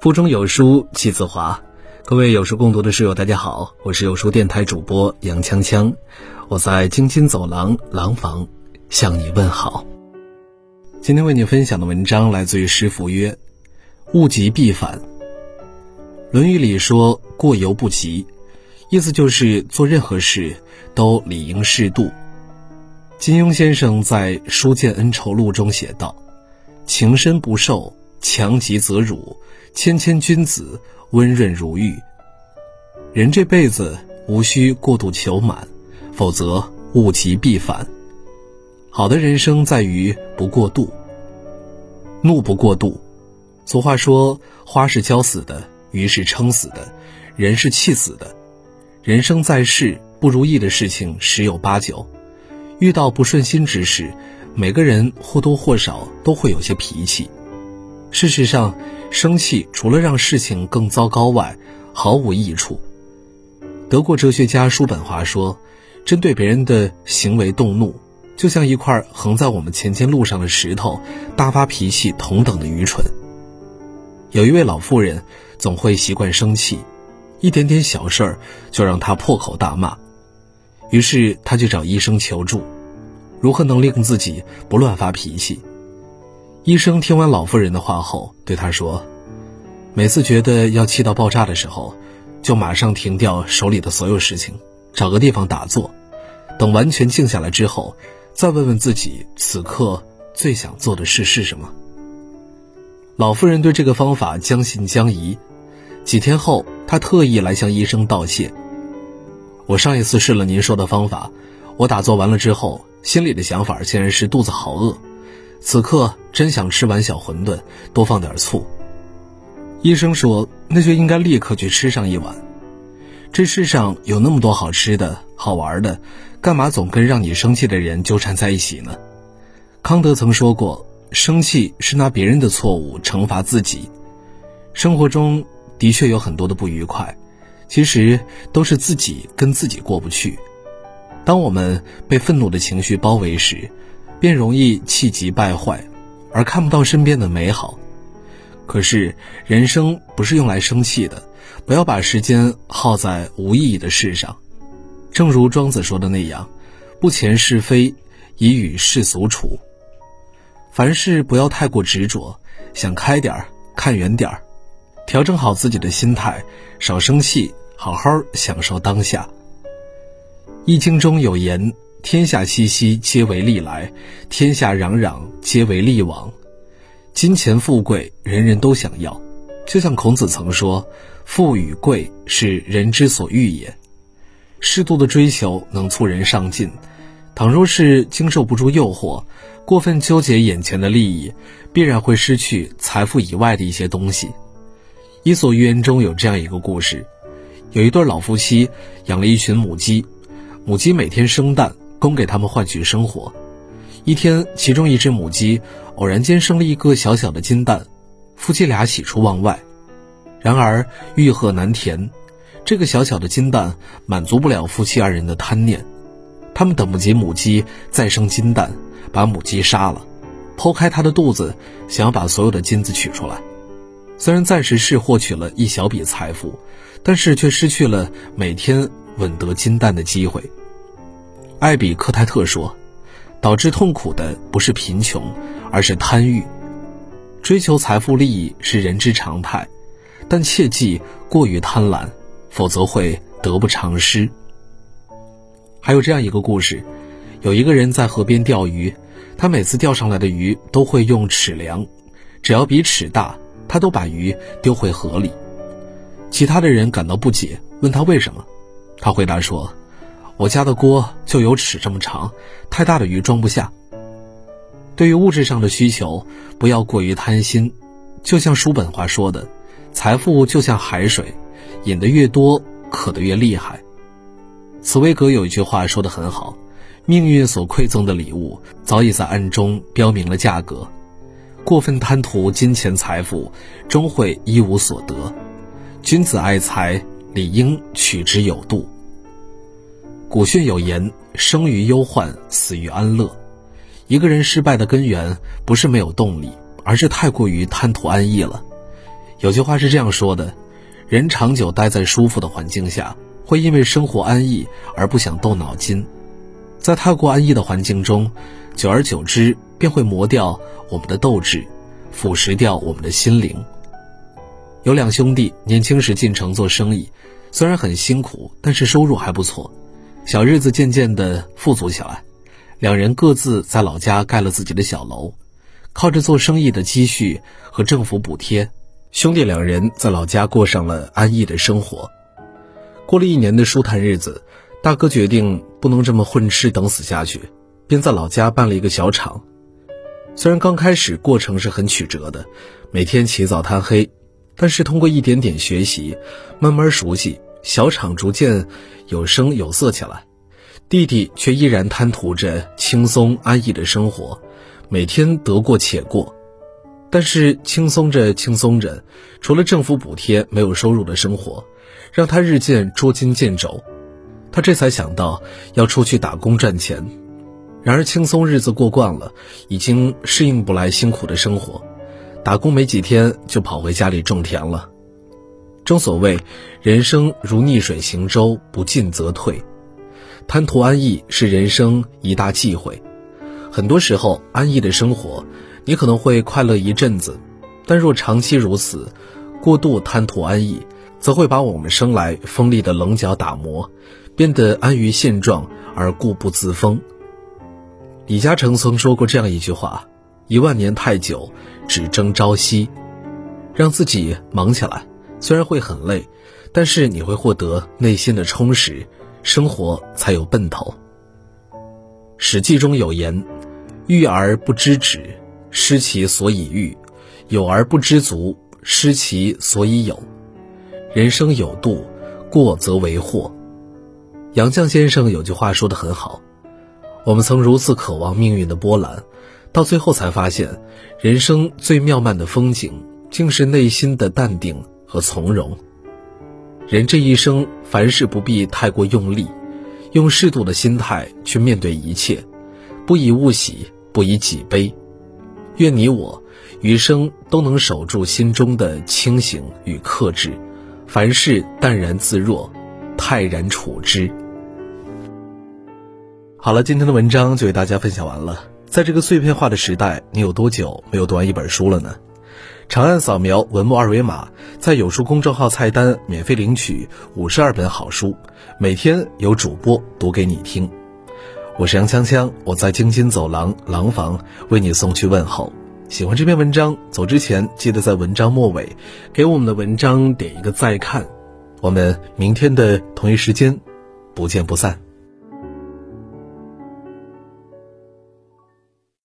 腹中有书气自华，各位有书共读的室友，大家好，我是有书电台主播杨锵锵，我在京津走廊廊坊向你问好。今天为你分享的文章来自于师傅曰：“物极必反。”《论语》里说“过犹不及”，意思就是做任何事都理应适度。金庸先生在《书剑恩仇录》中写道：“情深不寿。”强极则辱，谦谦君子，温润如玉。人这辈子无需过度求满，否则物极必反。好的人生在于不过度，怒不过度。俗话说：“花是浇死的，鱼是撑死的，人是气死的。”人生在世，不如意的事情十有八九。遇到不顺心之事，每个人或多或少都会有些脾气。事实上，生气除了让事情更糟糕外，毫无益处。德国哲学家叔本华说：“针对别人的行为动怒，就像一块横在我们前进路上的石头，大发脾气同等的愚蠢。”有一位老妇人，总会习惯生气，一点点小事儿就让她破口大骂。于是她去找医生求助，如何能令自己不乱发脾气？医生听完老妇人的话后，对她说：“每次觉得要气到爆炸的时候，就马上停掉手里的所有事情，找个地方打坐，等完全静下来之后，再问问自己此刻最想做的事是什么。”老妇人对这个方法将信将疑。几天后，她特意来向医生道谢：“我上一次试了您说的方法，我打坐完了之后，心里的想法竟然是肚子好饿。”此刻真想吃碗小馄饨，多放点醋。医生说：“那就应该立刻去吃上一碗。这世上有那么多好吃的好玩的，干嘛总跟让你生气的人纠缠在一起呢？”康德曾说过：“生气是拿别人的错误惩罚自己。”生活中的确有很多的不愉快，其实都是自己跟自己过不去。当我们被愤怒的情绪包围时，便容易气急败坏，而看不到身边的美好。可是人生不是用来生气的，不要把时间耗在无意义的事上。正如庄子说的那样：“不遣是非，以与世俗处。”凡事不要太过执着，想开点儿，看远点儿，调整好自己的心态，少生气，好好享受当下。《易经》中有言。天下熙熙，皆为利来；天下攘攘，皆为利往。金钱富贵，人人都想要。就像孔子曾说：“富与贵，是人之所欲也。”适度的追求能促人上进。倘若是经受不住诱惑，过分纠结眼前的利益，必然会失去财富以外的一些东西。《伊索寓言》中有这样一个故事：有一对老夫妻养了一群母鸡，母鸡每天生蛋。供给他们换取生活。一天，其中一只母鸡偶然间生了一个小小的金蛋，夫妻俩喜出望外。然而欲壑难填，这个小小的金蛋满足不了夫妻二人的贪念。他们等不及母鸡再生金蛋，把母鸡杀了，剖开它的肚子，想要把所有的金子取出来。虽然暂时是获取了一小笔财富，但是却失去了每天稳得金蛋的机会。艾比克泰特说：“导致痛苦的不是贫穷，而是贪欲。追求财富利益是人之常态，但切忌过于贪婪，否则会得不偿失。”还有这样一个故事：有一个人在河边钓鱼，他每次钓上来的鱼都会用尺量，只要比尺大，他都把鱼丢回河里。其他的人感到不解，问他为什么，他回答说。我家的锅就有尺这么长，太大的鱼装不下。对于物质上的需求，不要过于贪心。就像叔本华说的：“财富就像海水，饮得越多，渴得越厉害。”茨威格有一句话说得很好：“命运所馈赠的礼物，早已在暗中标明了价格。过分贪图金钱财富，终会一无所得。君子爱财，理应取之有度。”古训有言：“生于忧患，死于安乐。”一个人失败的根源不是没有动力，而是太过于贪图安逸了。有句话是这样说的：人长久待在舒服的环境下，会因为生活安逸而不想动脑筋；在太过安逸的环境中，久而久之便会磨掉我们的斗志，腐蚀掉我们的心灵。有两兄弟年轻时进城做生意，虽然很辛苦，但是收入还不错，小日子渐渐的富足起来。两人各自在老家盖了自己的小楼，靠着做生意的积蓄和政府补贴，兄弟两人在老家过上了安逸的生活。过了一年的舒坦日子，大哥决定不能这么混吃等死下去，便在老家办了一个小厂。虽然刚开始过程是很曲折的，每天起早贪黑，但是通过一点点学习，慢慢熟悉，小厂逐渐有声有色起来。弟弟却依然贪图着轻松安逸的生活，每天得过且过。但是轻松着轻松着，除了政府补贴，没有收入的生活，让他日渐捉襟见肘。他这才想到要出去打工赚钱。然而轻松日子过惯了，已经适应不来辛苦的生活，打工没几天就跑回家里种田了。正所谓，人生如逆水行舟，不进则退。贪图安逸是人生一大忌讳，很多时候安逸的生活，你可能会快乐一阵子，但若长期如此，过度贪图安逸，则会把我们生来锋利的棱角打磨，变得安于现状而固步自封。李嘉诚曾说过这样一句话：“一万年太久，只争朝夕。”让自己忙起来，虽然会很累，但是你会获得内心的充实。生活才有奔头。《史记》中有言：“欲而不知止，失其所以欲；有而不知足，失其所以有。”人生有度，过则为祸。杨绛先生有句话说得很好：“我们曾如此渴望命运的波澜，到最后才发现，人生最妙曼的风景，竟是内心的淡定和从容。”人这一生，凡事不必太过用力，用适度的心态去面对一切，不以物喜，不以己悲。愿你我余生都能守住心中的清醒与克制，凡事淡然自若，泰然处之。好了，今天的文章就为大家分享完了。在这个碎片化的时代，你有多久没有读完一本书了呢？长按扫描文末二维码，在有书公众号菜单免费领取五十二本好书，每天有主播读给你听。我是杨锵锵，我在京津走廊廊坊为你送去问候。喜欢这篇文章，走之前记得在文章末尾给我们的文章点一个再看。我们明天的同一时间不见不散。